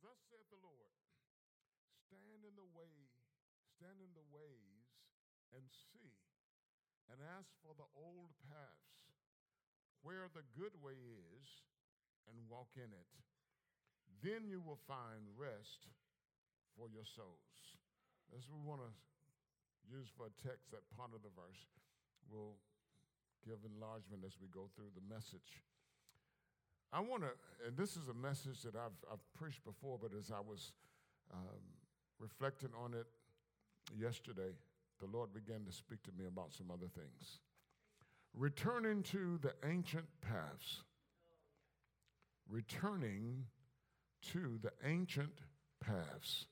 Thus saith the Lord, stand in the way, stand in the ways and see, and ask for the old paths, where the good way is, and walk in it. Then you will find rest for your souls. That's what we want to use for a text, that part of the verse. We'll give enlargement as we go through the message. I want to, and this is a message that I've, I've preached before, but as I was um, reflecting on it yesterday, the Lord began to speak to me about some other things. Returning to the ancient paths, returning to the ancient paths.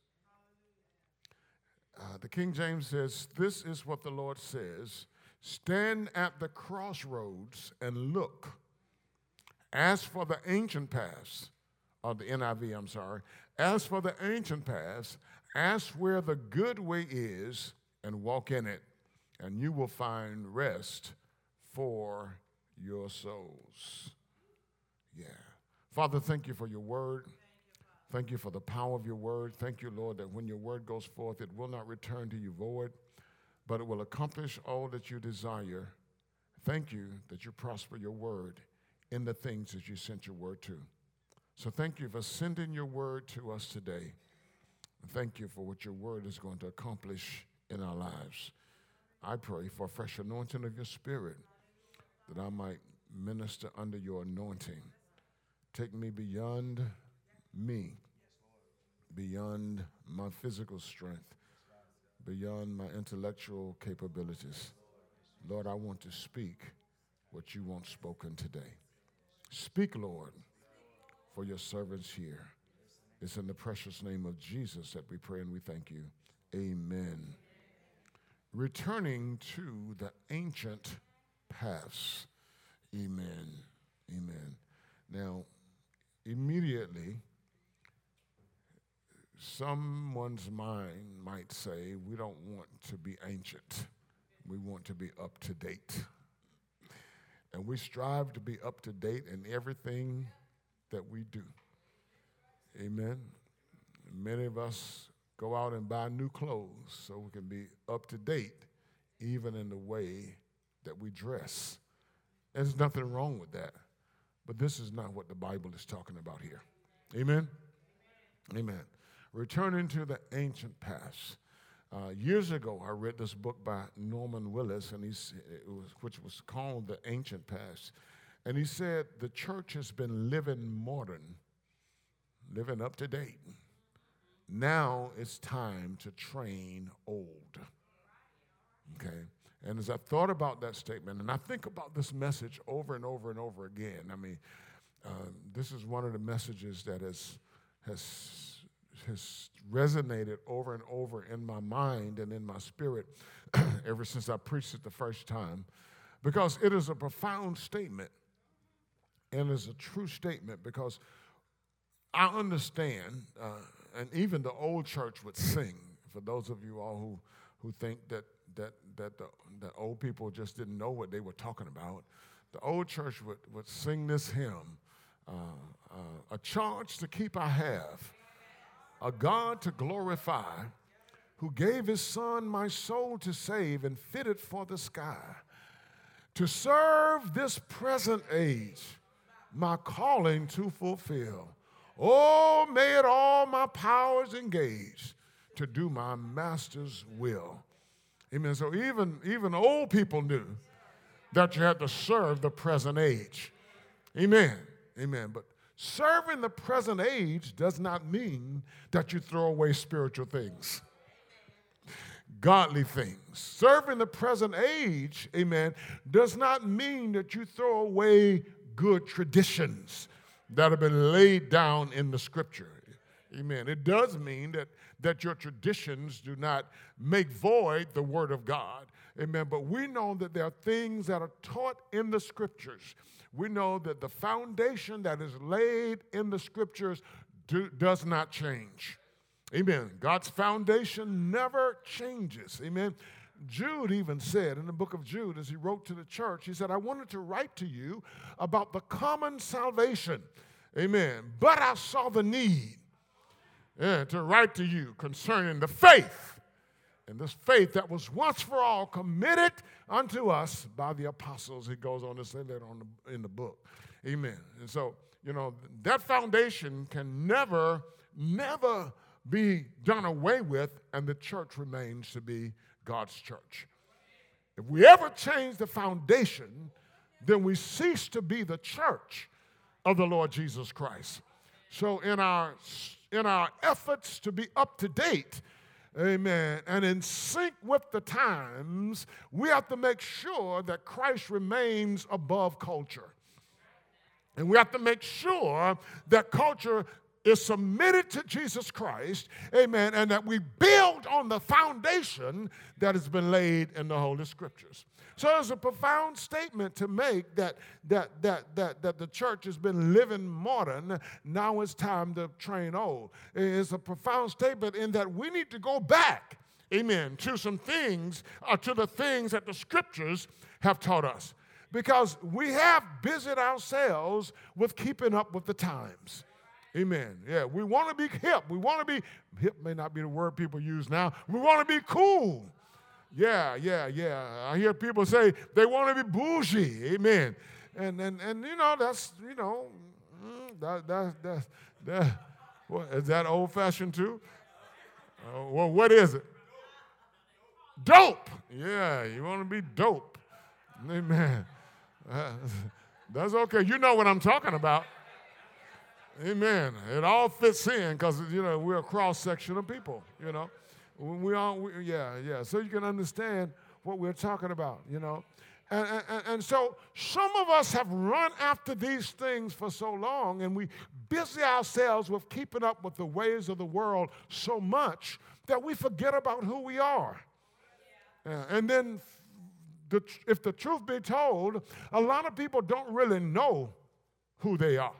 Uh, the King James says, This is what the Lord says stand at the crossroads and look as for the ancient paths, uh, or the NIV, I'm sorry, as for the ancient paths, ask where the good way is and walk in it, and you will find rest for your souls. Yeah. Father, thank you for your word. Thank you for the power of your word. Thank you, Lord, that when your word goes forth, it will not return to you void, but it will accomplish all that you desire. Thank you that you prosper your word in the things that you sent your word to. So thank you for sending your word to us today. Thank you for what your word is going to accomplish in our lives. I pray for a fresh anointing of your spirit that I might minister under your anointing. Take me beyond me, beyond my physical strength, beyond my intellectual capabilities. Lord, I want to speak what you want spoken today. Speak, Lord, for your servants here. It's in the precious name of Jesus that we pray and we thank you. Amen. Returning to the ancient paths. Amen. Amen. Now, immediately, someone's mind might say, we don't want to be ancient, we want to be up to date. And we strive to be up to date in everything that we do. Amen. Many of us go out and buy new clothes so we can be up to date, even in the way that we dress. There's nothing wrong with that. But this is not what the Bible is talking about here. Amen? Amen. Returning to the ancient past. Uh, years ago, I read this book by Norman Willis, and he's, was, which was called The Ancient Past. And he said, The church has been living modern, living up to date. Now it's time to train old. Okay? And as I thought about that statement, and I think about this message over and over and over again, I mean, um, this is one of the messages that has, has has resonated over and over in my mind and in my spirit ever since I preached it the first time because it is a profound statement and is a true statement because I understand, uh, and even the old church would sing. For those of you all who, who think that, that, that the, the old people just didn't know what they were talking about, the old church would, would sing this hymn uh, uh, A charge to keep I have a God to glorify, who gave his son my soul to save and fitted for the sky. To serve this present age, my calling to fulfill. Oh, may it all my powers engage to do my master's will. Amen. So even, even old people knew that you had to serve the present age. Amen. Amen. But Serving the present age does not mean that you throw away spiritual things, godly things. Serving the present age, amen, does not mean that you throw away good traditions that have been laid down in the scripture. Amen. It does mean that, that your traditions do not make void the word of God. Amen. But we know that there are things that are taught in the scriptures we know that the foundation that is laid in the scriptures do, does not change. Amen. God's foundation never changes. Amen. Jude even said in the book of Jude, as he wrote to the church, he said, I wanted to write to you about the common salvation. Amen. But I saw the need yeah, to write to you concerning the faith. And this faith that was once for all committed unto us by the apostles. He goes on to say that on the, in the book. Amen. And so, you know, that foundation can never, never be done away with, and the church remains to be God's church. If we ever change the foundation, then we cease to be the church of the Lord Jesus Christ. So, in our, in our efforts to be up to date, amen, and in sync with the times, we have to make sure that Christ remains above culture. And we have to make sure that culture is submitted to Jesus Christ, amen, and that we build on the foundation that has been laid in the Holy Scriptures. So it's a profound statement to make that, that, that, that, that the church has been living modern. Now it's time to train old. It's a profound statement in that we need to go back, amen, to some things, uh, to the things that the scriptures have taught us. Because we have busied ourselves with keeping up with the times. Amen. Yeah, we want to be hip. We want to be, hip may not be the word people use now. We want to be cool. Yeah, yeah, yeah. I hear people say they want to be bougie. Amen. And, and, and you know, that's, you know, mm, that, that, that, that, what, is that old fashioned too? Uh, well, what is it? Dope. Yeah, you want to be dope. Amen. Uh, that's okay. You know what I'm talking about. Amen. It all fits in because, you know, we're a cross section of people, you know. We all, we, yeah, yeah. So you can understand what we're talking about, you know. And, and, and, so some of us have run after these things for so long, and we busy ourselves with keeping up with the ways of the world so much that we forget about who we are. Yeah. And then, the, if the truth be told, a lot of people don't really know who they are.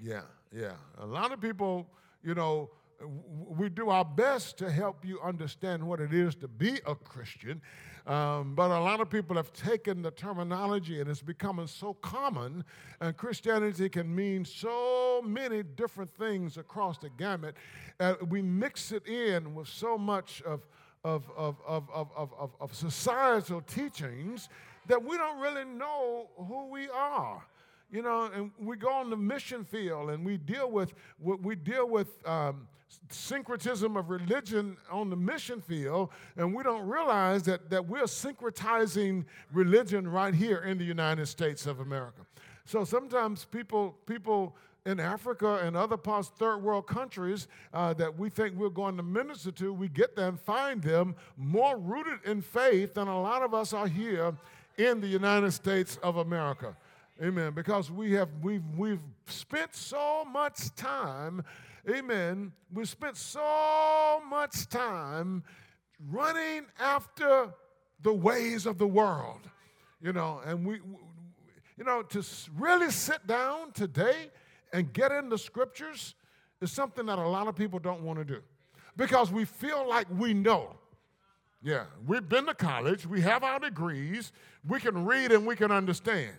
Yeah, yeah. A lot of people, you know, we do our best to help you understand what it is to be a Christian. Um, but a lot of people have taken the terminology and it's becoming so common, and Christianity can mean so many different things across the gamut. Uh, we mix it in with so much of, of, of, of, of, of, of societal teachings that we don't really know who we are you know, and we go on the mission field and we deal with we deal with um, syncretism of religion on the mission field, and we don't realize that, that we're syncretizing religion right here in the United States of America. So sometimes people, people in Africa and other parts, third world countries uh, that we think we're going to minister to, we get there and find them more rooted in faith than a lot of us are here in the United States of America. Amen. Because we have we've we've spent so much time amen, we spent so much time running after the ways of the world, you know, and we, you know, to really sit down today and get in the scriptures is something that a lot of people don't want to do because we feel like we know. Yeah, we've been to college, we have our degrees, we can read and we can understand.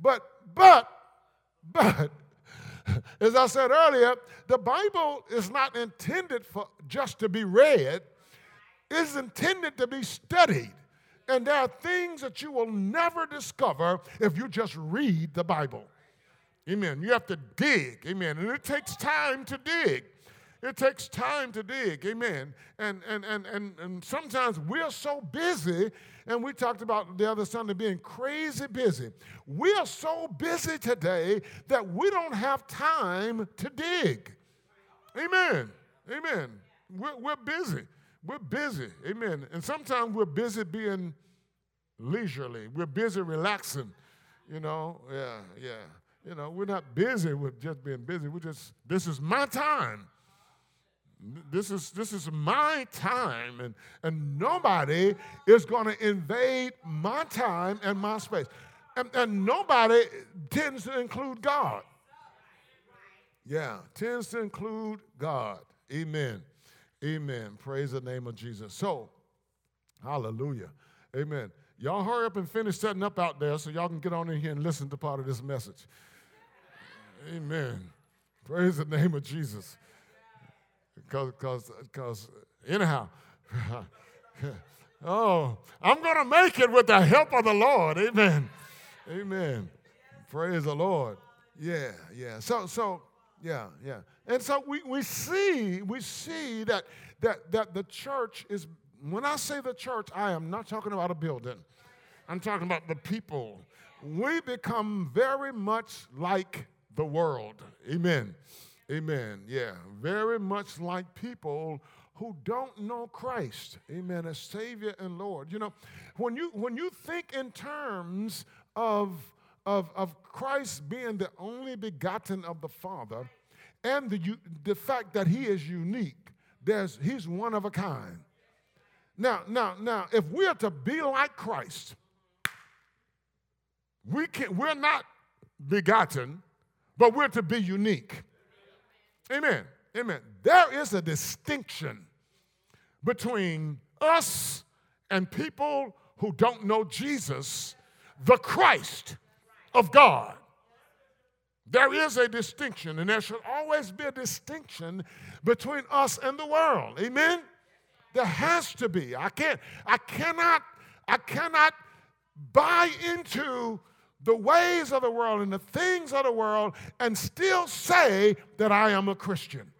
But, but, but, as I said earlier, the Bible is not intended for just to be read, it's intended to be studied. And there are things that you will never discover if you just read the Bible. Amen. You have to dig. Amen. And it takes time to dig. It takes time to dig. Amen. And, and, and, and, and sometimes we're so busy, and we talked about the other Sunday being crazy busy. We are so busy today that we don't have time to dig. Amen. Amen. We're, we're busy. We're busy. Amen. And sometimes we're busy being leisurely, we're busy relaxing. You know, yeah, yeah. You know, we're not busy with just being busy. We're just, this is my time. This is, this is my time, and, and nobody is going to invade my time and my space. And, and nobody tends to include God. Yeah, tends to include God. Amen. Amen. Praise the name of Jesus. So, hallelujah. Amen. Y'all hurry up and finish setting up out there so y'all can get on in here and listen to part of this message. Amen. Praise the name of Jesus. Because, because, cause anyhow, oh, I'm to make it with the help of the Lord. Amen. Amen. Praise the Lord. Yeah, yeah. So, so, yeah, yeah. And so we, we see, we see that, that, that the church is, when I say the church, I am not talking about a building. I'm talking about the people. We become very much like the world. Amen. Amen. Yeah. Very much like people who don't know Christ. Amen. As Savior and Lord. You know, when you when you think in terms of of, of Christ being the only begotten of the Father and the, the fact that he is unique, there's, he's one of a kind. Now, now, now, if we are to be like Christ, we can, we're not begotten, but we're to be unique. Amen. Amen. There is a distinction between us and people who don't know Jesus, the Christ of God. There is a distinction, and there should always be a distinction between us and the world. Amen? There has to be. I can't, I cannot, I cannot buy into the ways of the world and the things of the world and still say that I am a Christian.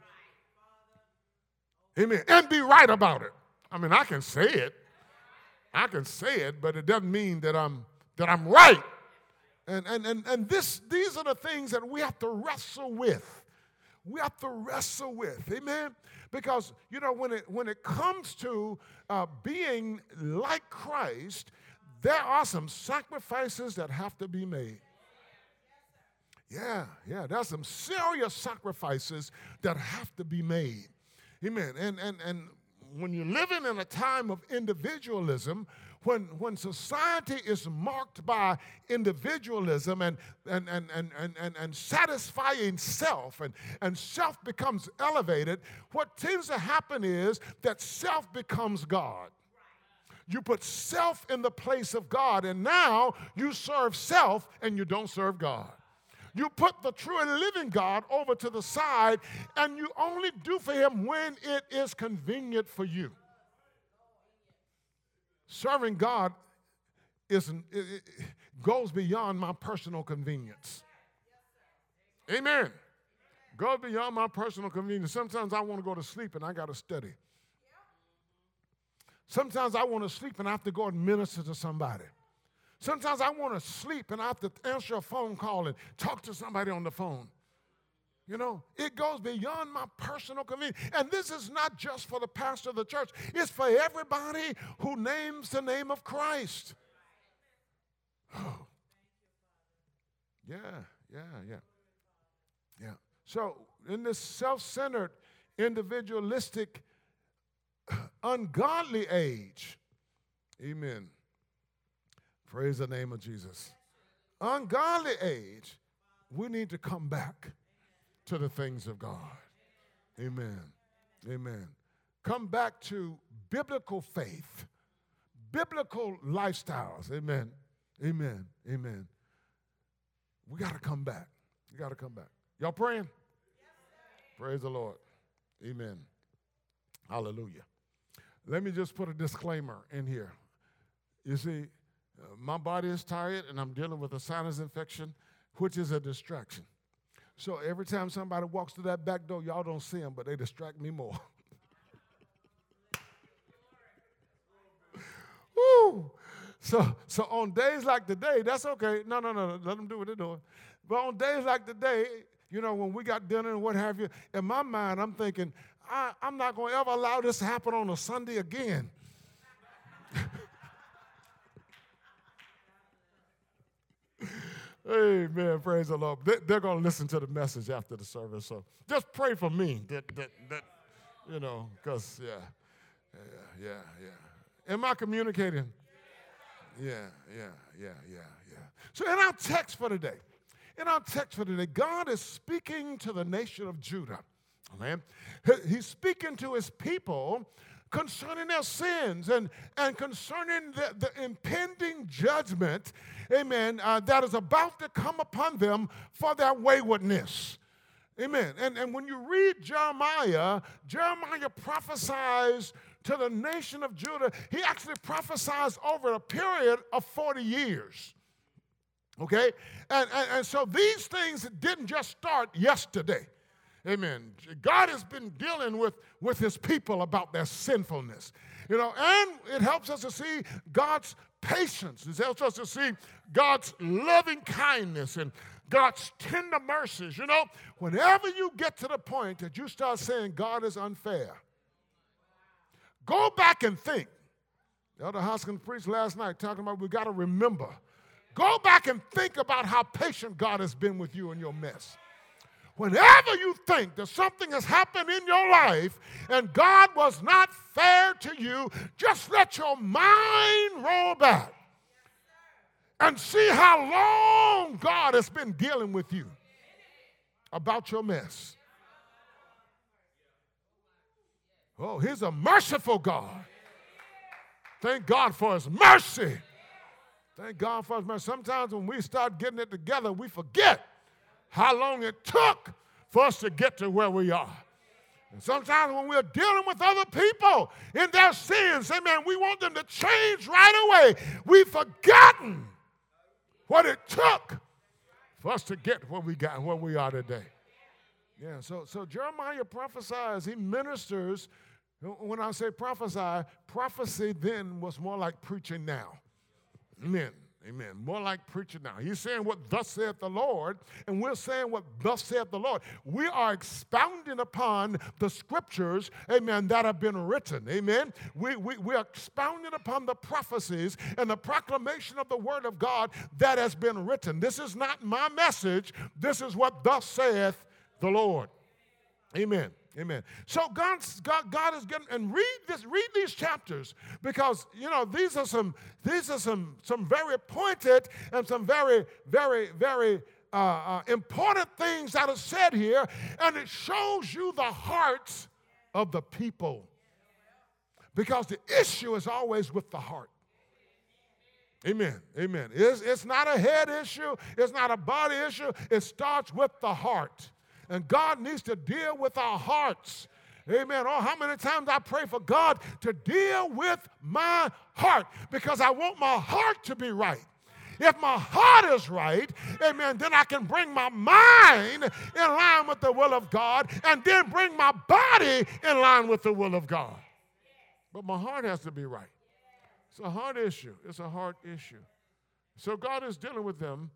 Amen. And be right about it. I mean, I can say it. I can say it, but it doesn't mean that I'm that I'm right. And and and, and this these are the things that we have to wrestle with. We have to wrestle with. Amen. Because you know when it when it comes to uh, being like Christ, there are some sacrifices that have to be made. Yeah, yeah, there's some serious sacrifices that have to be made. Amen. And and and when you're living in a time of individualism, when, when society is marked by individualism and, and, and, and, and, and, and satisfying self, and, and self becomes elevated, what tends to happen is that self becomes God. You put self in the place of God, and now you serve self and you don't serve God. You put the true and living God over to the side, and you only do for him when it is convenient for you. Serving God isn't, it, goes beyond my personal convenience. Amen. Goes beyond my personal convenience. Sometimes I want to go to sleep and I got to study. Sometimes I want to sleep and I have to go and minister to somebody. Sometimes I want to sleep and I have to answer a phone call and talk to somebody on the phone. You know, it goes beyond my personal convenience. And this is not just for the pastor of the church, it's for everybody who names the name of Christ. Oh. Yeah, yeah, yeah. Yeah. So, in this self centered, individualistic, ungodly age, amen. Praise the name of Jesus. Ungodly age, we need to come back to the things of God. Amen. Amen. Come back to biblical faith, biblical lifestyles. Amen. Amen. Amen. We got to come back. You got to come back. Y'all praying? Praise the Lord. Amen. Hallelujah. Let me just put a disclaimer in here. You see, uh, my body is tired and I'm dealing with a sinus infection, which is a distraction. So every time somebody walks through that back door, y'all don't see them, but they distract me more. Woo! So, so on days like today, that's okay. No, no, no, no, let them do what they're doing. But on days like today, you know, when we got dinner and what have you, in my mind, I'm thinking, I, am not going to ever allow this to happen on a Sunday again. Amen. Praise the Lord. They, are going to listen to the message after the service. So just pray for me that, that, that you know, because, yeah, yeah, yeah, yeah. Am I communicating? Yeah, yeah, yeah, yeah, yeah. So in our text for today, in our text for today, God is speaking to the nation of Judah. Amen. He's speaking to his people concerning their sins and, and concerning the, the impending judgment, amen, uh, that is about to come upon them for their waywardness. Amen. And, and when you read Jeremiah, Jeremiah prophesies to the nation of Judah. He actually prophesies over a period of 40 years. Okay? And, and, and so these things didn't just start yesterday. Amen. God has been dealing with, with his people about their sinfulness. You know, and it helps us to see God's patience. It helps us to see God's loving kindness and God's tender mercies. You know, whenever you get to the point that you start saying God is unfair, go back and think. Elder Hoskins preached last night talking about we got to remember. Go back and think about how patient God has been with you in your mess. Whenever you think that something has happened in your life and God was not fair to you, just let your mind roll back and see how long God has been dealing with you about your mess. Oh, He's a merciful God. Thank God for His mercy. Thank God for us, man. Sometimes when we start getting it together, we forget how long it took for us to get to where we are. And sometimes when we're dealing with other people in their sins, amen, we want them to change right away. We've forgotten what it took for us to get where we got where we are today. Yeah, so so Jeremiah prophesies, he ministers. When I say prophesy, prophecy then was more like preaching now. Amen. Amen. More like preaching now. He's saying what thus saith the Lord, and we're saying what thus saith the Lord. We are expounding upon the scriptures, amen, that have been written. Amen. We, we, we are expounding upon the prophecies and the proclamation of the word of God that has been written. This is not my message. This is what thus saith the Lord. Amen. Amen. So God's, God, God is getting and read this, read these chapters because you know these are some these are some some very pointed and some very very very uh, uh, important things that are said here, and it shows you the hearts of the people because the issue is always with the heart. Amen. Amen. It's, it's not a head issue. It's not a body issue. It starts with the heart. And God needs to deal with our hearts. Amen. Oh, how many times I pray for God to deal with my heart because I want my heart to be right. If my heart is right, amen, then I can bring my mind in line with the will of God and then bring my body in line with the will of God. But my heart has to be right. It's a heart issue. It's a heart issue. So God is dealing with them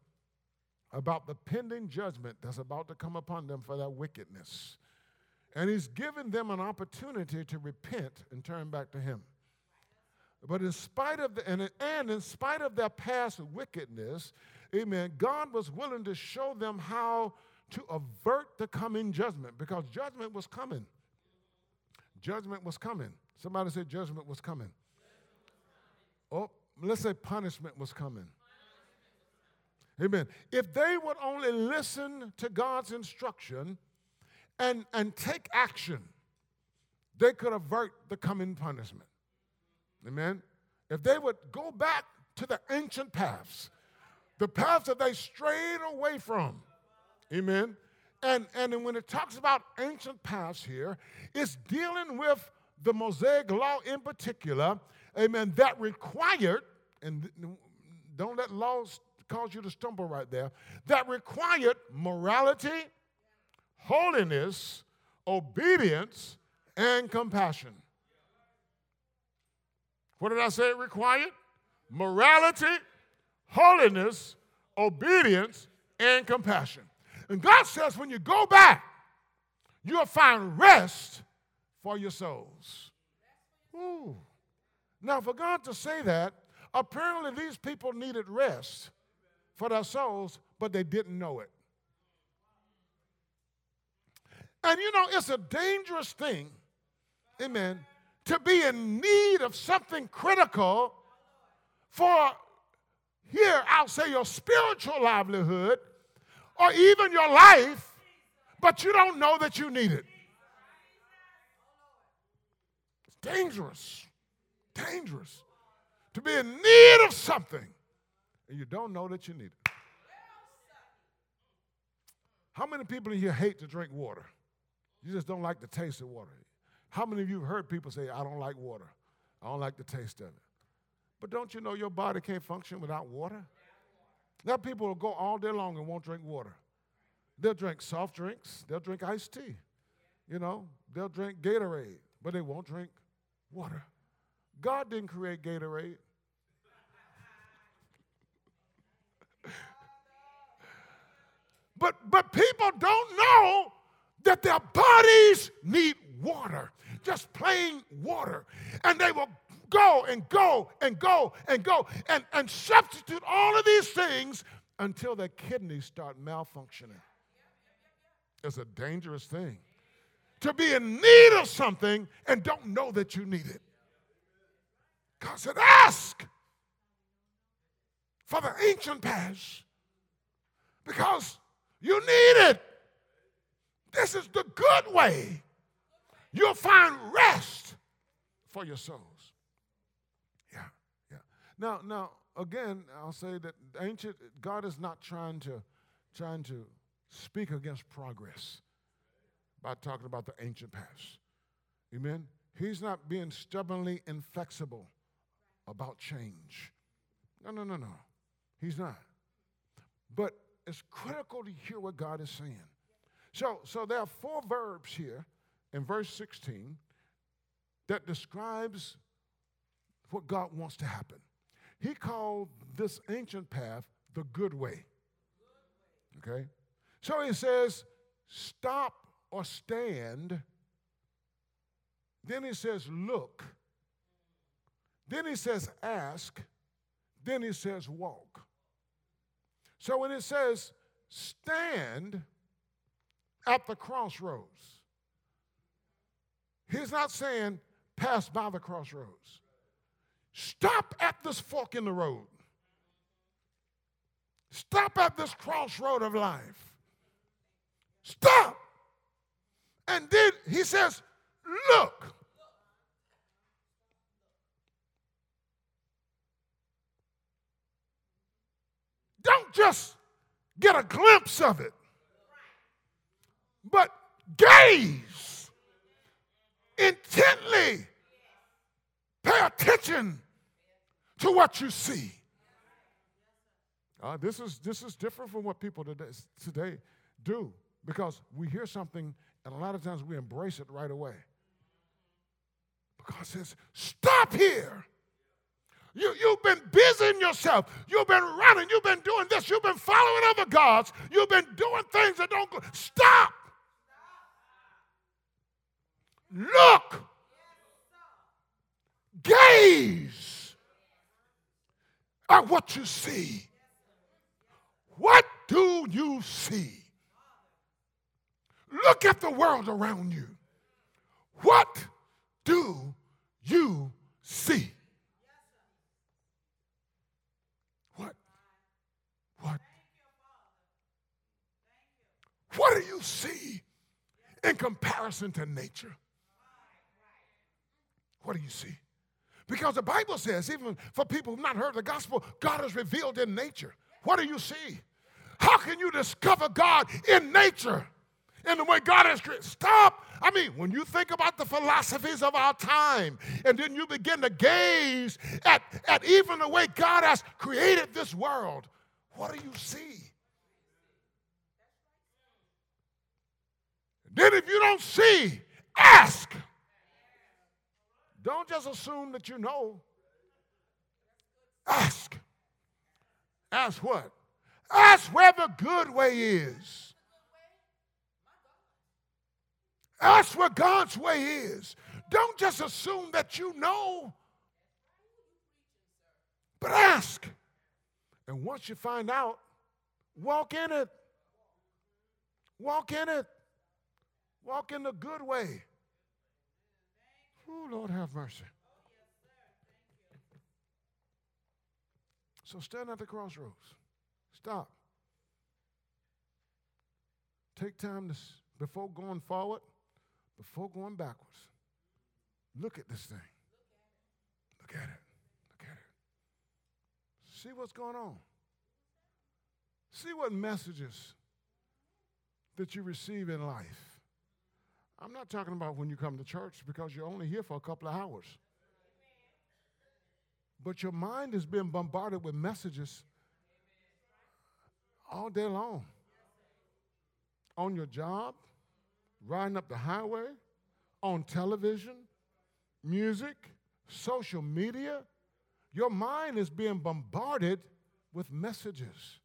about the pending judgment that's about to come upon them for their wickedness. And he's given them an opportunity to repent and turn back to him. But in spite of the, and, and in spite of their past wickedness, amen, God was willing to show them how to avert the coming judgment because judgment was coming. Judgment was coming. Somebody said judgment was coming. Oh, let's say punishment was coming. Amen. If they would only listen to God's instruction and, and take action, they could avert the coming punishment. Amen. If they would go back to the ancient paths, the paths that they strayed away from. Amen. And, and when it talks about ancient paths here, it's dealing with the Mosaic law in particular, amen, that required, and don't let laws cause you to stumble right there, that required morality, holiness, obedience, and compassion. What did I say it required? Morality, holiness, obedience, and compassion. And God says when you go back, you'll find rest for your souls. Ooh. Now, for God to say that, apparently these people needed rest for their souls, but they didn't know it. And you know, it's a dangerous thing, amen, to be in need of something critical for, here, I'll say your spiritual livelihood or even your life, but you don't know that you need it. It's dangerous, dangerous to be in need of something and you don't know that you need it. How many people in here hate to drink water? You just don't like the taste of water. How many of you have heard people say, I don't like water? I don't like the taste of it. But don't you know your body can't function without water? Now people will go all day long and won't drink water. They'll drink soft drinks, they'll drink iced tea. You know, they'll drink Gatorade, but they won't drink water. God didn't create Gatorade. But but people don't know that their bodies need water, just plain water. And they will go and go and go and go and, and substitute all of these things until their kidneys start malfunctioning. It's a dangerous thing to be in need of something and don't know that you need it. God said, Ask for the ancient past because you need it. This is the good way. You'll find rest for your souls. Yeah, yeah. Now, now, again, I'll say that ancient God is not trying to trying to speak against progress by talking about the ancient past. Amen. He's not being stubbornly inflexible about change. No, no, no, no. He's not. But it's critical to hear what God is saying. So, so there are four verbs here in verse 16 that describes what God wants to happen. He called this ancient path the good way. Okay? So he says, stop or stand. Then he says, look. Then he says, ask. Then he says, walk. So when it says, stand, at the crossroads. He's not saying pass by the crossroads. Stop at this fork in the road. Stop at this crossroad of life. Stop. And then he says, Look. Don't just get a glimpse of it but gaze intently. Pay attention to what you see. Uh, this, is, this is different from what people today, today do because we hear something and a lot of times we embrace it right away. Because it says, stop here. You, you've been busying yourself. You've been running. You've been doing this. You've been following other gods. You've been doing things that don't go. Stop. Look. Gaze at what you see. What do you see? Look at the world around you. What do you see? What? What? What do you see in comparison to nature? What do you see? Because the Bible says, even for people who've not heard the gospel, God is revealed in nature. What do you see? How can you discover God in nature? In the way God has created. Stop. I mean, when you think about the philosophies of our time, and then you begin to gaze at, at even the way God has created this world, what do you see? Then, if you don't see, ask. Don't just assume that you know. Ask. Ask what? Ask where the good way is. Ask where God's way is. Don't just assume that you know, but ask. And once you find out, walk in it. Walk in it. Walk in the good way. Oh, Lord, have mercy. So stand at the crossroads. Stop. Take time to, before going forward, before going backwards. Look at this thing. Look at it. Look at it. See what's going on. See what messages that you receive in life. I'm not talking about when you come to church because you're only here for a couple of hours. But your mind is being bombarded with messages all day long. On your job, riding up the highway, on television, music, social media. Your mind is being bombarded with messages.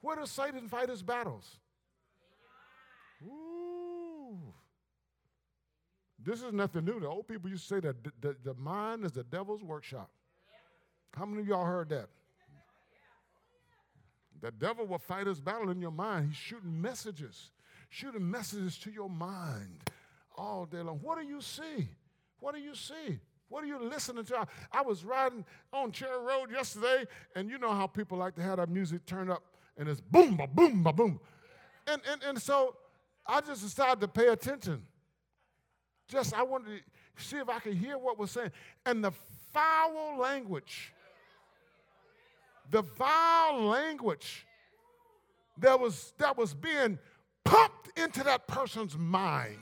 Where does Satan fight his battles? Ooh. This is nothing new. The old people used to say that the, the, the mind is the devil's workshop. How many of y'all heard that? The devil will fight his battle in your mind. He's shooting messages, shooting messages to your mind all day long. What do you see? What do you see? What are you listening to? I, was riding on Cherry Road yesterday, and you know how people like to have that music turned up, and it's boom, ba boom, ba boom. And, and, and so I just decided to pay attention. Just, I wanted to see if I could hear what was saying. And the foul language the vile language that was, that was being pumped into that person's mind.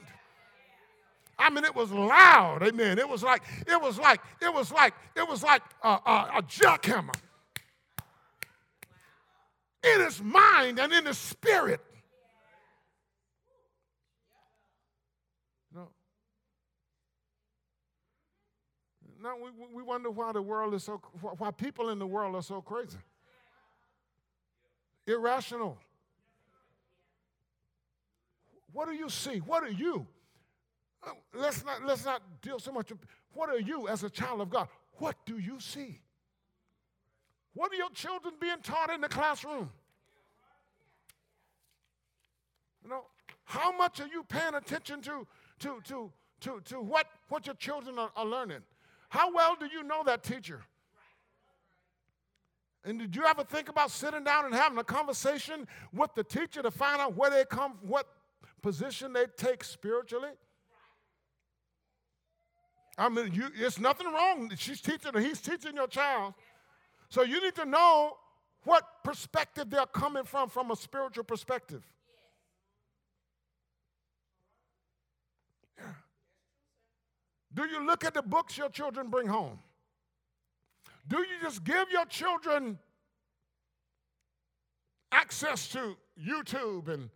I mean, it was loud, amen. It was like, it was like, it was like, it was like a, a, a jackhammer in his mind and in his spirit. We, we wonder why the world is so, why people in the world are so crazy. Irrational. What do you see? What are you? Uh, let's not, let's not deal so much. What are you as a child of God? What do you see? What are your children being taught in the classroom? You know, how much are you paying attention to, to, to, to, to what, what your children are, are learning? How well do you know that teacher? And did you ever think about sitting down and having a conversation with the teacher to find out where they come, from, what position they take spiritually? I mean, you, it's nothing wrong. She's teaching, or he's teaching your child. So you need to know what perspective they're coming from, from a spiritual perspective. Do you look at the books your children bring home? Do you just give your children access to YouTube and,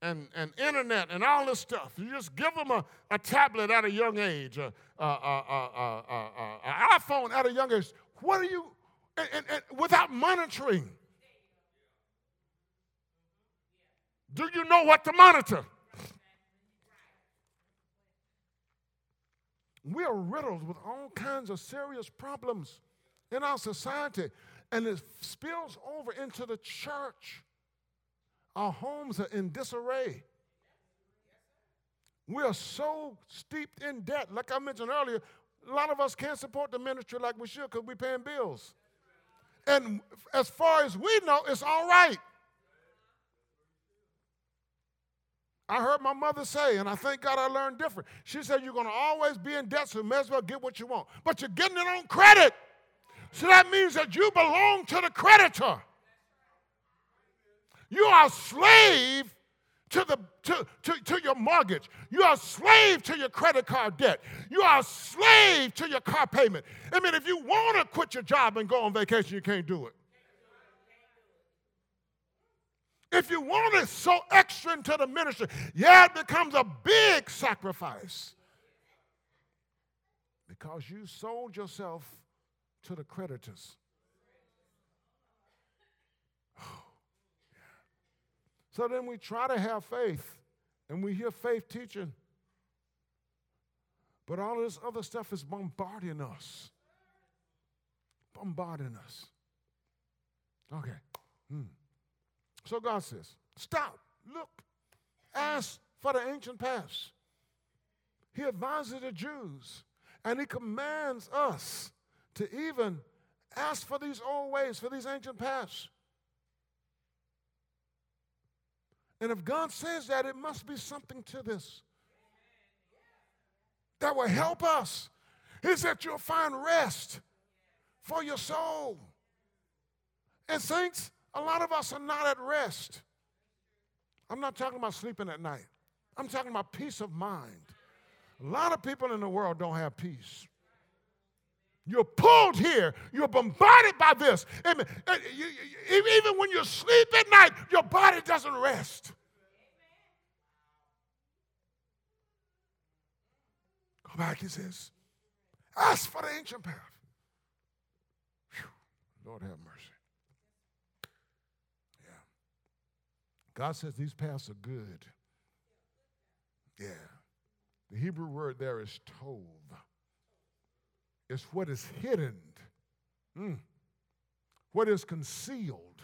and, and internet and all this stuff? You just give them a, a tablet at a young age, an iPhone at a young age. What are you, and, and, and without monitoring? Do you know what to monitor? We are riddled with all kinds of serious problems in our society, and it spills over into the church. Our homes are in disarray. We are so steeped in debt. Like I mentioned earlier, a lot of us can't support the ministry like we should because we're paying bills. And as far as we know, it's all right. I heard my mother say, and I thank God I learned different. She said, You're going to always be in debt, so you may as well get what you want. But you're getting it on credit. So that means that you belong to the creditor. You are a slave to, the, to, to, to your mortgage. You are slave to your credit card debt. You are a slave to your car payment. I mean, if you want to quit your job and go on vacation, you can't do it. If you want to sow extra into the ministry, yeah, it becomes a big sacrifice. Because you sold yourself to the creditors. So then we try to have faith, and we hear faith teaching, but all this other stuff is bombarding us. Bombarding us. Okay. Hmm. So God says, Stop, look, ask for the ancient past. He advises the Jews and he commands us to even ask for these old ways, for these ancient paths. And if God says that, it must be something to this that will help us. Is that you'll find rest for your soul. And saints, a lot of us are not at rest. I'm not talking about sleeping at night. I'm talking about peace of mind. A lot of people in the world don't have peace. You're pulled here. You're bombarded by this. And eh, eh, even when you sleep at night, your body doesn't rest. Go back, he says. Ask for the ancient path. Whew. Lord have mercy. Yeah. God says these paths are good. Yeah. The Hebrew word there is tov. It's what is hidden, mm. what is concealed,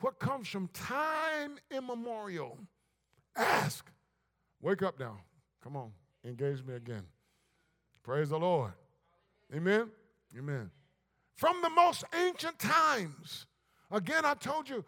what comes from time immemorial. Ask. Wake up now. Come on. Engage me again. Praise the Lord. Amen. Amen. From the most ancient times. Again, I told you,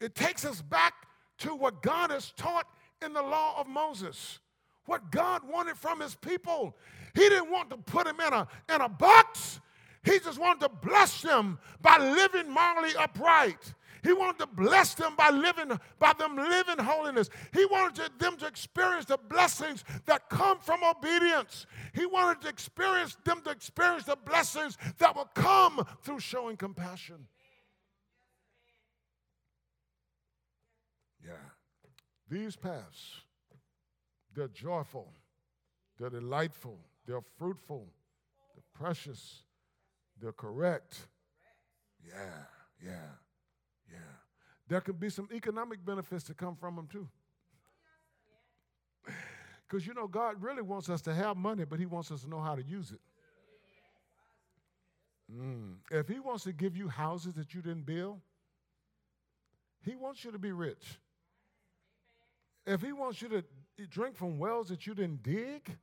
it takes us back to what God has taught in the law of Moses. What God wanted from his people. He didn't want to put them in a, in a box. He just wanted to bless them by living morally upright. He wanted to bless them by living, by them living holiness. He wanted to, them to experience the blessings that come from obedience. He wanted to experience them to experience the blessings that will come through showing compassion. Yeah. These paths, they're joyful, they're delightful, they're fruitful, they're precious, they're correct. Yeah, yeah. Yeah. There can be some economic benefits to come from them too. Because you know, God really wants us to have money, but He wants us to know how to use it. Mm. If He wants to give you houses that you didn't build, He wants you to be rich. If He wants you to drink from wells that you didn't dig,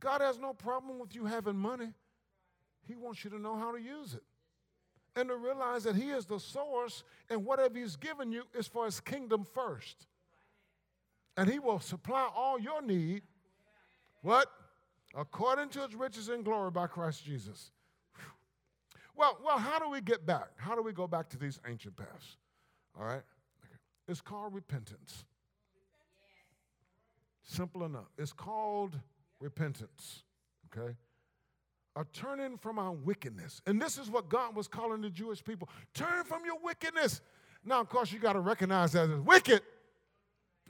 God has no problem with you having money. He wants you to know how to use it and to realize that He is the source, and whatever He's given you is for His kingdom first. And He will supply all your need. What? According to His riches and glory by Christ Jesus. Well, well, how do we get back? How do we go back to these ancient paths? All right? It's called repentance. Simple enough. It's called repentance. Okay? A turning from our wickedness. And this is what God was calling the Jewish people turn from your wickedness. Now, of course, you got to recognize that it's wicked,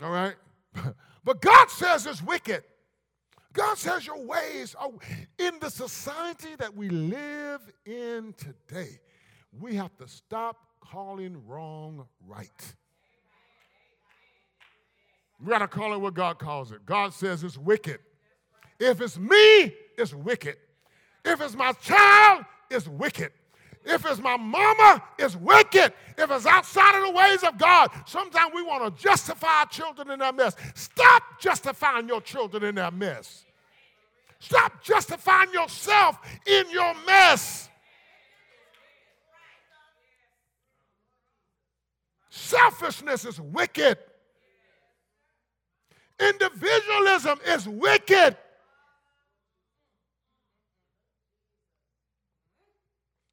all right? but God says it's wicked. God says your ways are in the society that we live in today. We have to stop calling wrong right. We got to call it what God calls it. God says it's wicked. If it's me, it's wicked. If it's my child, it's wicked. If it's my mama, it's wicked. If it's outside of the ways of God, sometimes we want to justify our children in their mess. Stop justifying your children in their mess. Stop justifying yourself in your mess. Selfishness is wicked. Individualism is wicked.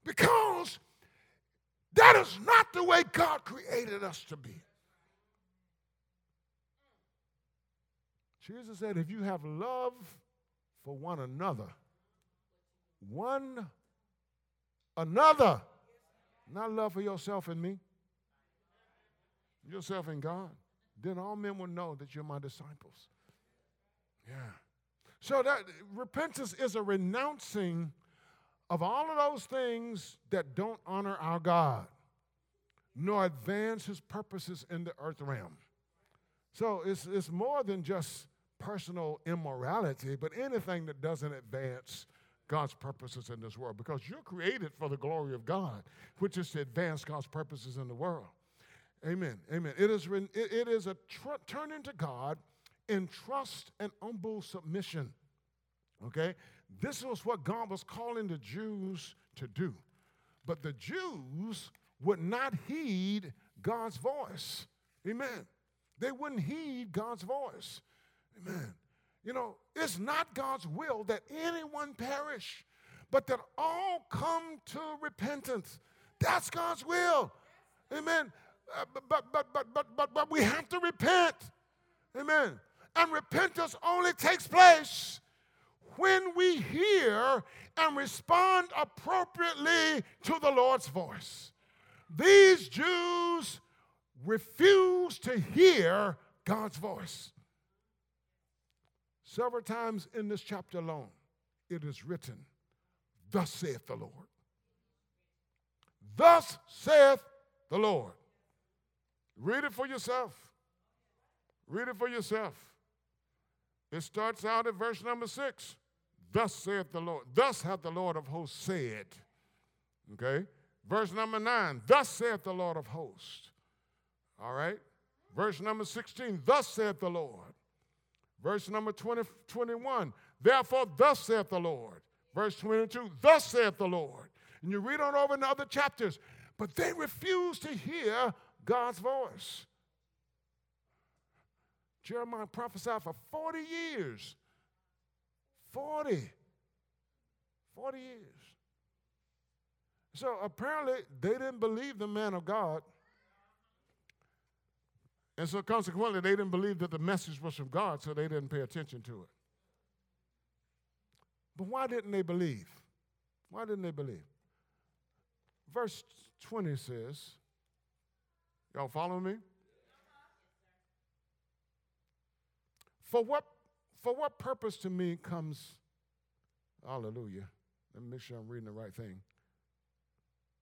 Because that is not the way God created us to be. Jesus said, if you have love for one another, one another, not love for yourself and me, yourself and God, then all men will know that you're my disciples. Yeah. So that repentance is a renouncing of all of those things that don't honor our God, nor advance his purposes in the earth realm. So it's, it's more than just personal immorality, but anything that doesn't advance God's purposes in this world because you're created for the glory of God, which is to advance God's purposes in the world. Amen. Amen. It is, it, is a tr- turning to God in trust and humble submission. Okay? This was what God was calling the Jews to do. But the Jews would not heed God's voice. Amen. They wouldn't heed God's voice. Amen. You know, it's not God's will that anyone perish, but that all come to repentance. That's God's will. Amen. Uh, but, but, but, but, but, but we have to repent. Amen. And repentance only takes place when we hear and respond appropriately to the Lord's voice. These Jews refused to hear God's voice. Several times in this chapter alone, it is written, Thus saith the Lord. Thus saith the Lord. Read it for yourself. Read it for yourself. It starts out at verse number six. Thus saith the Lord. Thus hath the Lord of hosts said. Okay? Verse number nine. Thus saith the Lord of hosts. All right? Verse number 16. Thus saith the Lord. Verse number 20, 21. Therefore, thus saith the Lord. Verse 22. Thus saith the Lord. And you read on over in the other chapters. But they refuse to hear God's voice. Jeremiah prophesied for 40 years. 40. 40 years. So apparently they didn't believe the man of God. And so consequently, they didn't believe that the message was from God, so they didn't pay attention to it. But why didn't they believe? Why didn't they believe? Verse 20 says, Y'all follow me? For what, for what purpose to me comes, hallelujah. Let me make sure I'm reading the right thing.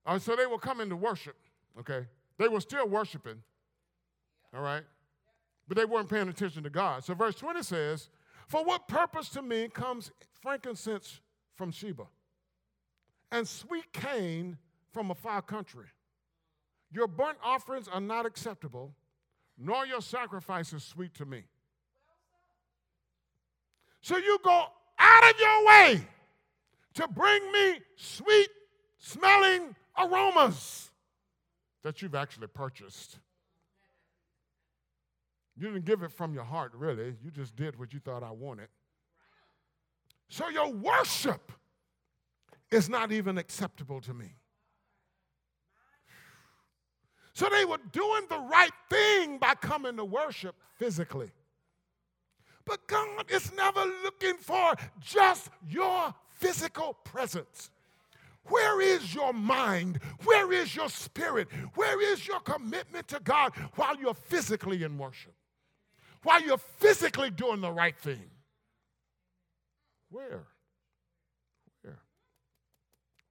All right, so they were coming to worship, okay? They were still worshiping, all right? But they weren't paying attention to God. So verse 20 says, For what purpose to me comes frankincense from Sheba and sweet cane from a far country? Your burnt offerings are not acceptable, nor your sacrifices sweet to me. So you go out of your way to bring me sweet smelling aromas that you've actually purchased. You didn't give it from your heart, really. You just did what you thought I wanted. So your worship is not even acceptable to me. So they were doing the right thing by coming to worship physically. But God is never looking for just your physical presence. Where is your mind? Where is your spirit? Where is your commitment to God while you're physically in worship? While you're physically doing the right thing? Where?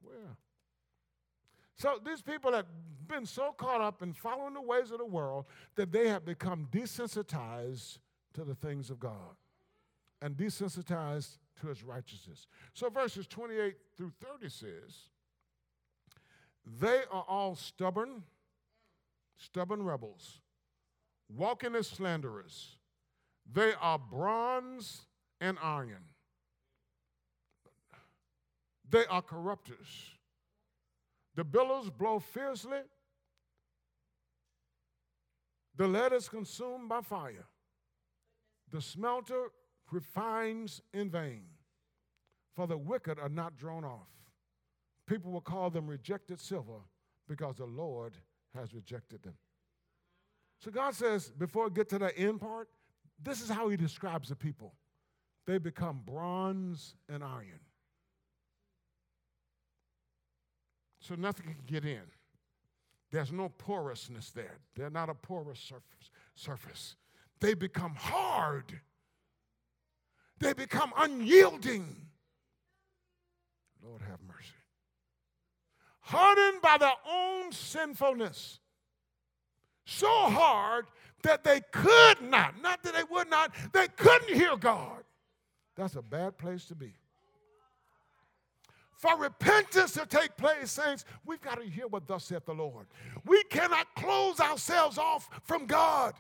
Where? So these people have been so caught up in following the ways of the world that they have become desensitized to the things of God and desensitized to his righteousness. So verses 28 through 30 says, They are all stubborn, stubborn rebels, walking as slanderers. They are bronze and iron. They are corrupters. The billows blow fiercely. The lead is consumed by fire. The smelter refines in vain, for the wicked are not drawn off. People will call them rejected silver because the Lord has rejected them. So God says, before I get to the end part, this is how he describes the people. They become bronze and iron. So nothing can get in. There's no porousness there. They're not a porous surface. surface. They become hard they become unyielding. Lord have mercy. Hardened by their own sinfulness. So hard that they could not, not that they would not, they couldn't hear God. That's a bad place to be. For repentance to take place, saints, we've got to hear what thus saith the Lord. We cannot close ourselves off from God.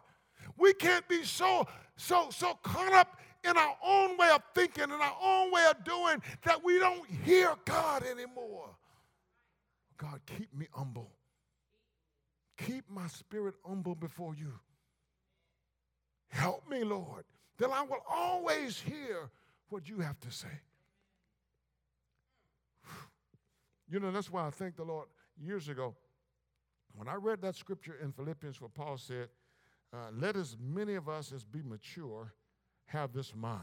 We can't be so, so, so caught up in our own way of thinking, in our own way of doing, that we don't hear God anymore. God, keep me humble. Keep my spirit humble before you. Help me, Lord, that I will always hear what you have to say. You know, that's why I thank the Lord years ago. When I read that scripture in Philippians, where Paul said, uh, Let as many of us as be mature have this mind.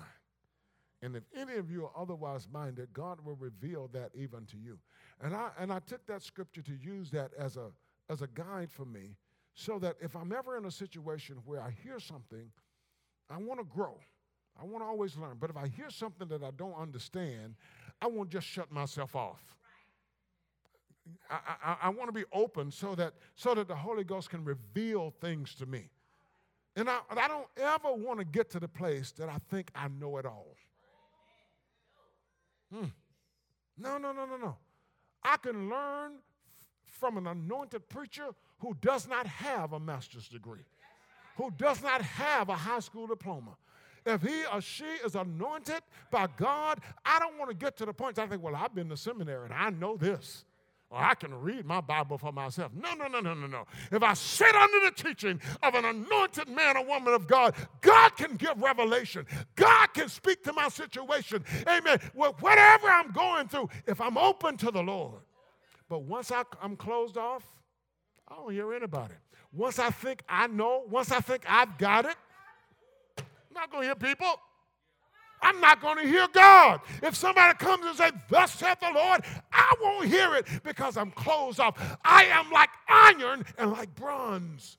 And if any of you are otherwise minded, God will reveal that even to you. And I, and I took that scripture to use that as a, as a guide for me so that if I'm ever in a situation where I hear something, I want to grow. I want to always learn. But if I hear something that I don't understand, I won't just shut myself off. I, I, I want to be open so that, so that the Holy Ghost can reveal things to me. And I, I don't ever want to get to the place that I think I know it all. Hmm. No, no, no, no, no. I can learn from an anointed preacher who does not have a master's degree, who does not have a high school diploma. If he or she is anointed by God, I don't want to get to the point I think, well, I've been to seminary and I know this. Or I can read my Bible for myself. No, no, no, no, no, no. If I sit under the teaching of an anointed man or woman of God, God can give revelation. God can speak to my situation. Amen. Well, whatever I'm going through, if I'm open to the Lord. But once I, I'm closed off, I don't hear anybody. Once I think I know, once I think I've got it, I'm not going to hear people. I'm not going to hear God. If somebody comes and says, Thus saith the Lord, I won't hear it because I'm closed off. I am like iron and like bronze.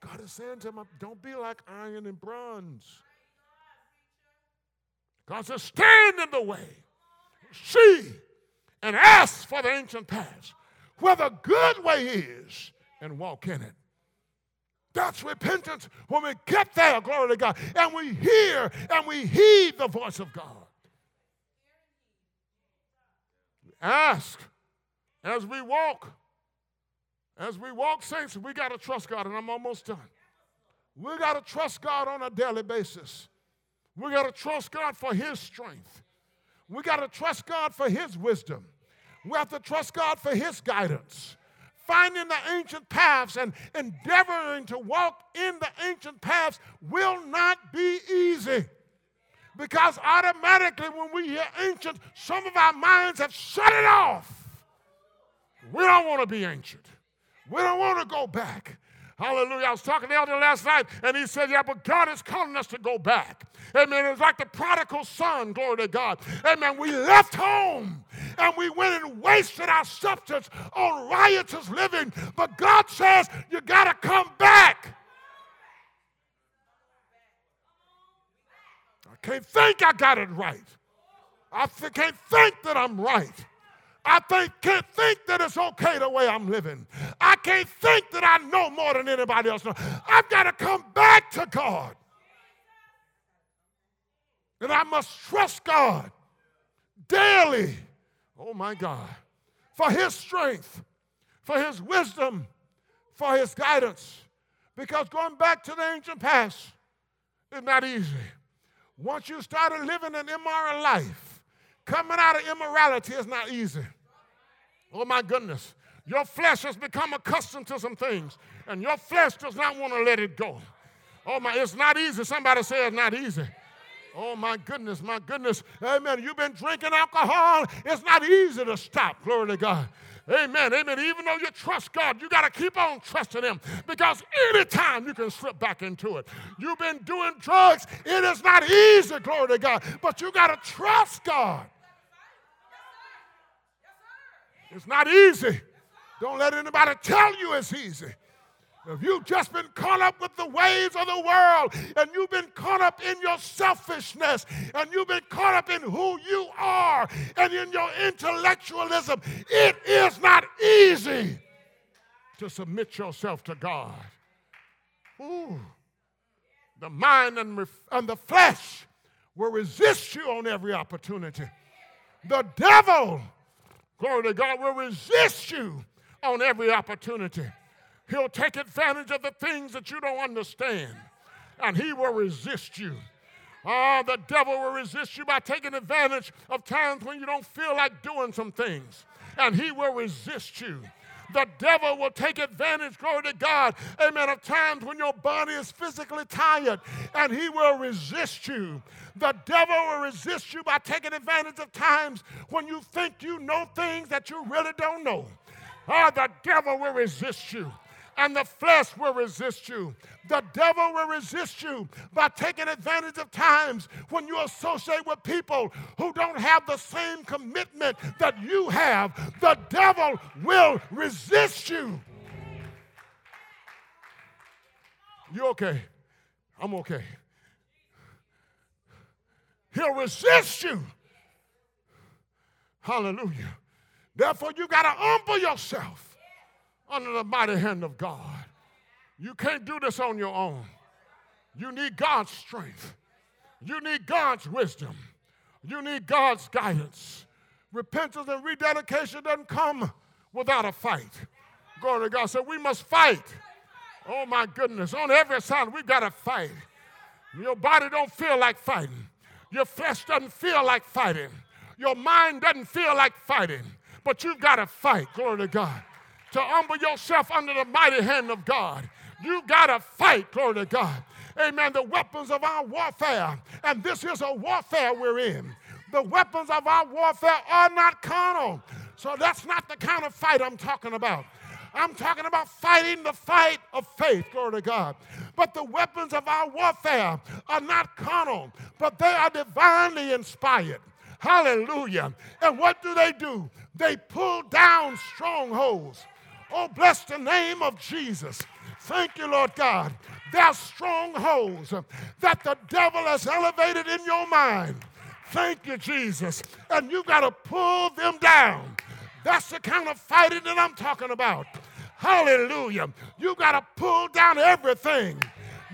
God is saying to him, Don't be like iron and bronze. God says, Stand in the way, see, and ask for the ancient paths, where the good way is, and walk in it. That's repentance when we get there, glory to God, and we hear and we heed the voice of God. Ask as we walk. As we walk, saints, we got to trust God, and I'm almost done. We got to trust God on a daily basis. We got to trust God for His strength. We got to trust God for His wisdom. We have to trust God for His guidance finding the ancient paths and endeavoring to walk in the ancient paths will not be easy. Because automatically, when we hear ancient, some of our minds have shut it off. We don't want to be ancient. We don't want to go back. Hallelujah. I was talking to the elder last night, and he said, Yeah, but God is calling us to go back. Amen. It's like the prodigal son, glory to God. Amen. We left home and we went and wasted our substance on riotous living. But God says, You got to come back. Can't think I got it right. I can't think that I'm right. I think, can't think that it's okay the way I'm living. I can't think that I know more than anybody else knows. I've got to come back to God. And I must trust God daily. Oh my God. For His strength, for His wisdom, for His guidance. Because going back to the ancient past is not easy. Once you started living an immoral life, Coming out of immorality is not easy. Oh my goodness. Your flesh has become accustomed to some things, and your flesh does not want to let it go. Oh my, it's not easy. Somebody say it's not easy. Oh my goodness, my goodness. Amen. You've been drinking alcohol. It's not easy to stop. Glory to God. Amen. Amen. Even though you trust God, you got to keep on trusting Him because anytime you can slip back into it. You've been doing drugs. It is not easy, glory to God, but you got to trust God. It's not easy. Don't let anybody tell you it's easy. If you've just been caught up with the waves of the world and you've been caught up in your selfishness and you've been caught up in who you are and in your intellectualism, it is not easy to submit yourself to God. Ooh. The mind and, ref- and the flesh will resist you on every opportunity. The devil, glory to God, will resist you on every opportunity. He'll take advantage of the things that you don't understand, and he will resist you. Oh, the devil will resist you by taking advantage of times when you don't feel like doing some things, and he will resist you. The devil will take advantage, glory to God, amen, of times when your body is physically tired, and he will resist you. The devil will resist you by taking advantage of times when you think you know things that you really don't know. Oh, the devil will resist you and the flesh will resist you. The devil will resist you by taking advantage of times when you associate with people who don't have the same commitment that you have. The devil will resist you. You okay? I'm okay. He'll resist you. Hallelujah. Therefore, you got to humble yourself under the mighty hand of God. You can't do this on your own. You need God's strength. You need God's wisdom. You need God's guidance. Repentance and rededication doesn't come without a fight. Glory to God. So we must fight. Oh my goodness. On every side, we've got to fight. Your body don't feel like fighting. Your flesh doesn't feel like fighting. Your mind doesn't feel like fighting. But you've got to fight. Glory to God to humble yourself under the mighty hand of God. You got to fight, glory to God. Amen. The weapons of our warfare, and this is a warfare we're in. The weapons of our warfare are not carnal. So that's not the kind of fight I'm talking about. I'm talking about fighting the fight of faith, glory to God. But the weapons of our warfare are not carnal, but they are divinely inspired. Hallelujah. And what do they do? They pull down strongholds. Oh, bless the name of Jesus. Thank you, Lord God. There are strongholds that the devil has elevated in your mind. Thank you, Jesus. And you got to pull them down. That's the kind of fighting that I'm talking about. Hallelujah. You got to pull down everything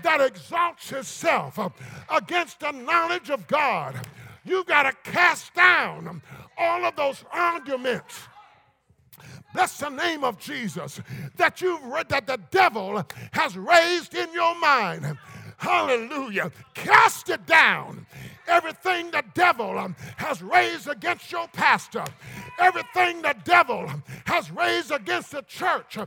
that exalts itself uh, against the knowledge of God. You got to cast down all of those arguments that's the name of Jesus that you've read that the devil has raised in your mind. Hallelujah. Cast it down. Everything the devil has raised against your pastor, everything the devil has raised against the church,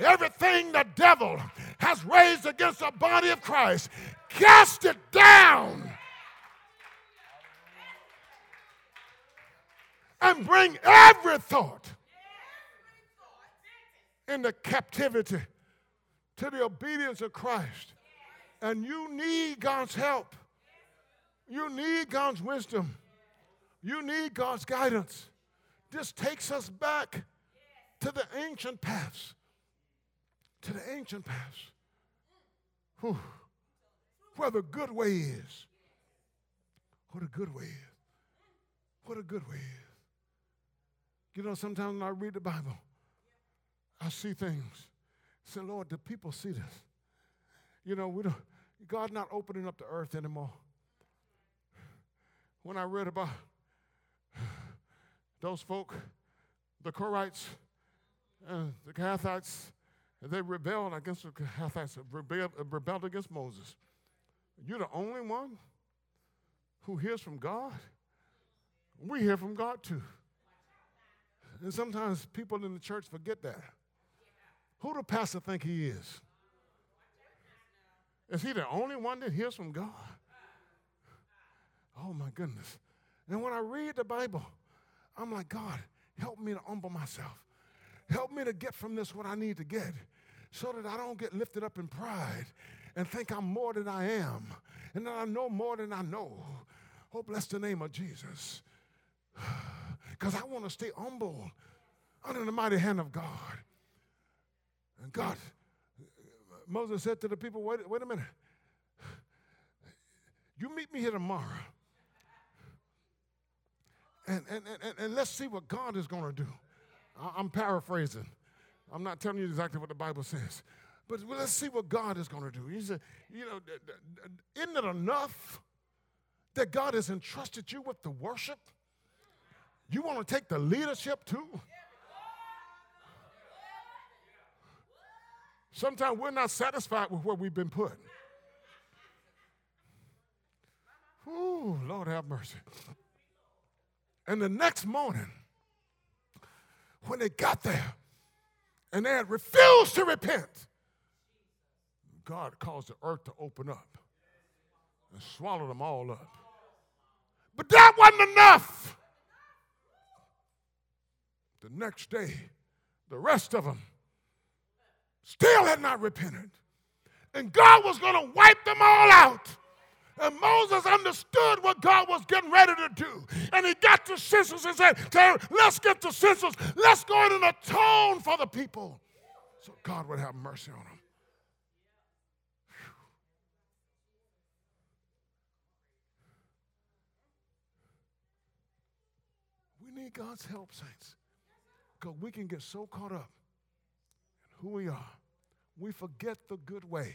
everything the devil has raised against the body of Christ, cast it down. And bring every thought into captivity to the obedience of Christ. And you need God's help. You need God's wisdom. You need God's guidance. This takes us back to the ancient paths. To the ancient paths. Whew. Where the good way is. What a good way is. What a good way is. You know, sometimes when I read the Bible, I see things. I say, Lord, do people see this? You know, we don't, God not opening up the earth anymore. When I read about those folk, the Korites the Kathites, they rebelled against the Kathites, rebelled, rebelled against Moses. You're the only one who hears from God. We hear from God too. And sometimes people in the church forget that. Who do pastor think he is? Is he the only one that hears from God? Oh my goodness. And when I read the Bible, I'm like, God, help me to humble myself. Help me to get from this what I need to get so that I don't get lifted up in pride and think I'm more than I am and that I know more than I know. Oh, bless the name of Jesus. Because I want to stay humble under the mighty hand of God. And God, Moses said to the people, wait, wait a minute. You meet me here tomorrow. And, and, and, and let's see what God is going to do. I'm paraphrasing. I'm not telling you exactly what the Bible says. But let's see what God is going to do. He said, you know, isn't it enough that God has entrusted you with the worship? You want to take the leadership too? Sometimes we're not satisfied with where we've been put. Ooh, Lord have mercy. And the next morning, when they got there and they had refused to repent, God caused the earth to open up and swallow them all up. But that wasn't enough. The next day, The rest of them still had not repented. And God was going to wipe them all out. And Moses understood what God was getting ready to do. And he got the censers and said, Let's get the censers. Let's go in and atone for the people. So God would have mercy on them. We need God's help, saints. Because we can get so caught up in who we are, we forget the good way.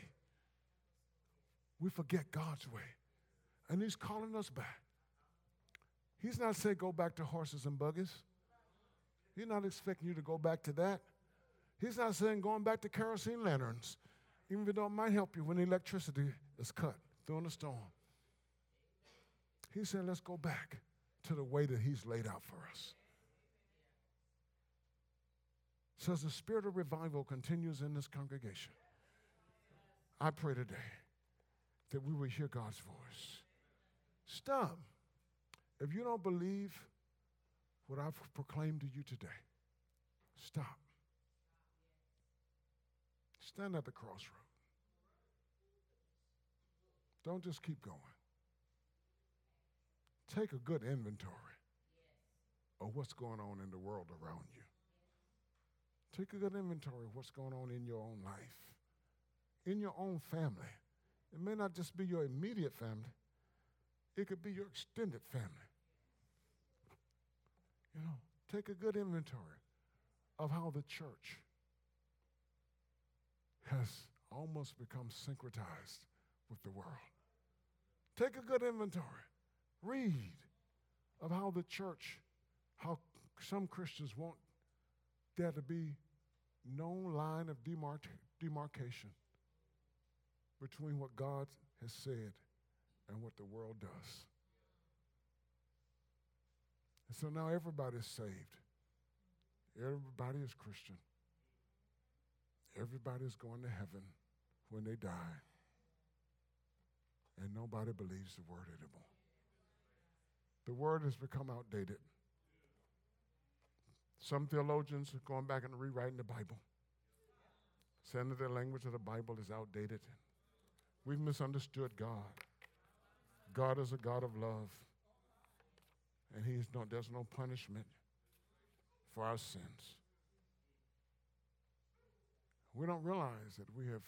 We forget God's way. And He's calling us back. He's not saying go back to horses and buggies. He's not expecting you to go back to that. He's not saying going back to kerosene lanterns, even though it might help you when the electricity is cut during a storm. He said, let's go back to the way that He's laid out for us. So as the spirit of revival continues in this congregation, I pray today that we will hear God's voice. Stop. If you don't believe what I've proclaimed to you today, stop. Stand at the crossroad. Don't just keep going. Take a good inventory of what's going on in the world around you. Take a good inventory of what's going on in your own life, in your own family. It may not just be your immediate family, it could be your extended family. You know, take a good inventory of how the church has almost become syncretized with the world. Take a good inventory. Read of how the church, how some Christians want there to be no line of demarc- demarcation between what God has said and what the world does. And so now everybody's saved. Everybody is Christian. Everybody's going to heaven when they die. And nobody believes the word anymore. The word has become outdated. Some theologians are going back and rewriting the Bible, saying that the language of the Bible is outdated. We've misunderstood God. God is a God of love, and He's no, there's no punishment for our sins. We don't realize that we have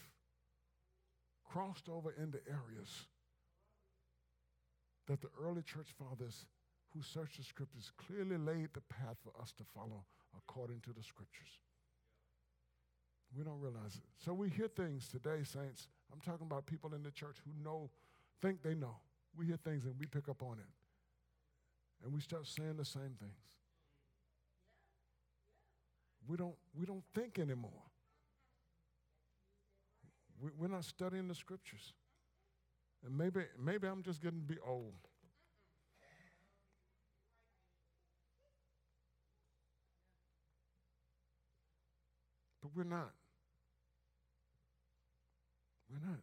crossed over into areas that the early church fathers who searched the scriptures clearly laid the path for us to follow according to the scriptures. We don't realize it. So we hear things today, saints. I'm talking about people in the church who know, think they know. We hear things and we pick up on it. And we start saying the same things. We don't, we don't think anymore. We, we're not studying the scriptures. And maybe, maybe I'm just getting to be old. But we're not. We're not.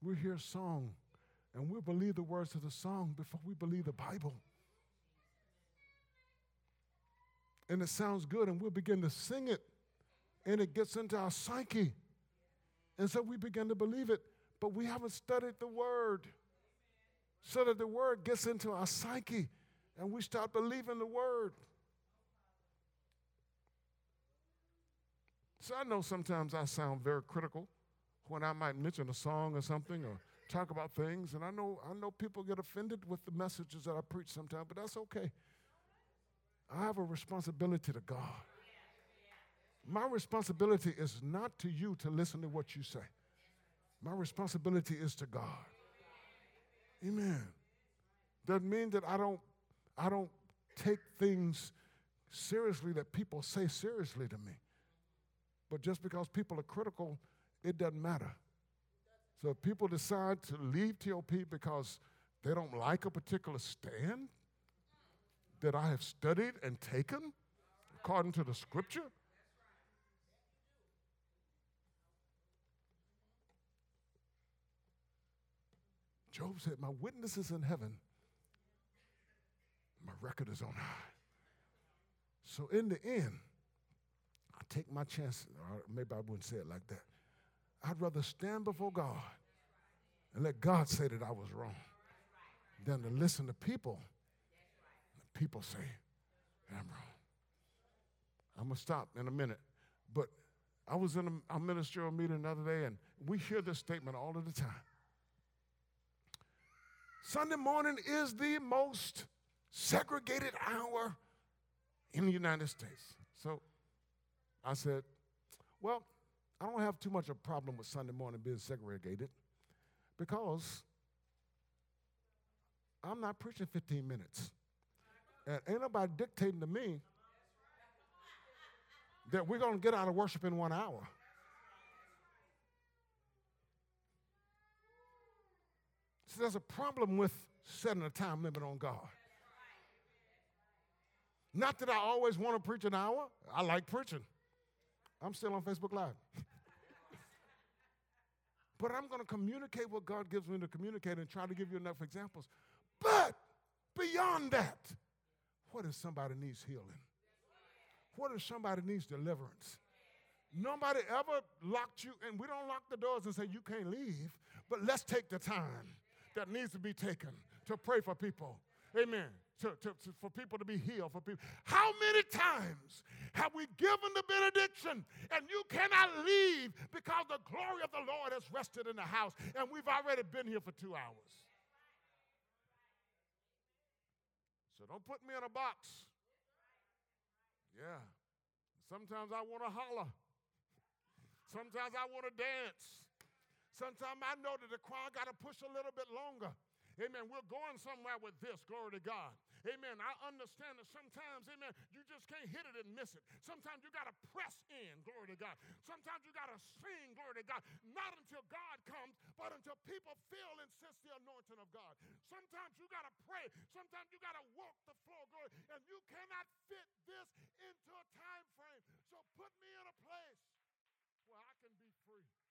We hear a song and we believe the words of the song before we believe the Bible. And it sounds good, and we'll begin to sing it, and it gets into our psyche. And so we begin to believe it, but we haven't studied the Word so that the Word gets into our psyche and we start believing the Word. So I know sometimes I sound very critical when I might mention a song or something or talk about things, and I know I know people get offended with the messages that I preach sometimes, but that's okay. I have a responsibility to God. My responsibility is not to you to listen to what you say. My responsibility is to God. Amen. Doesn't mean that I don't I don't take things seriously that people say seriously to me. But just because people are critical, it doesn't matter. So if people decide to leave TOP because they don't like a particular stand that I have studied and taken according to the scripture, Job said, My witness is in heaven, my record is on high. So in the end, I take my chances, or maybe I wouldn't say it like that. I'd rather stand before God and let God say that I was wrong than to listen to people. People say, I'm wrong. I'm to stop in a minute. But I was in a, a ministerial meeting the other day, and we hear this statement all of the time. Sunday morning is the most segregated hour in the United States. So I said, Well, I don't have too much of a problem with Sunday morning being segregated because I'm not preaching 15 minutes. And ain't nobody dictating to me that we're going to get out of worship in one hour. So there's a problem with setting a time limit on God. Not that I always want to preach an hour, I like preaching. I'm still on Facebook Live. but I'm going to communicate what God gives me to communicate and try to give you enough examples. But beyond that, what if somebody needs healing? What if somebody needs deliverance? Nobody ever locked you, and we don't lock the doors and say you can't leave, but let's take the time that needs to be taken to pray for people. Amen. To, to, to, for people to be healed, for people. How many times have we given the benediction and you cannot leave because the glory of the Lord has rested in the house and we've already been here for two hours? So don't put me in a box. Yeah. Sometimes I want to holler. Sometimes I want to dance. Sometimes I know that the choir got to push a little bit longer. Amen. We're going somewhere with this. Glory to God. Amen. I understand that sometimes, amen, you just can't hit it and miss it. Sometimes you got to press in. Glory to God. Sometimes you got to sing. Glory to God. Not until God comes, but until people feel and sense the anointing of God. Sometimes you got to pray. Sometimes you got to walk the floor. Glory. And you cannot fit this into a time frame. So put me in a place where I can be free.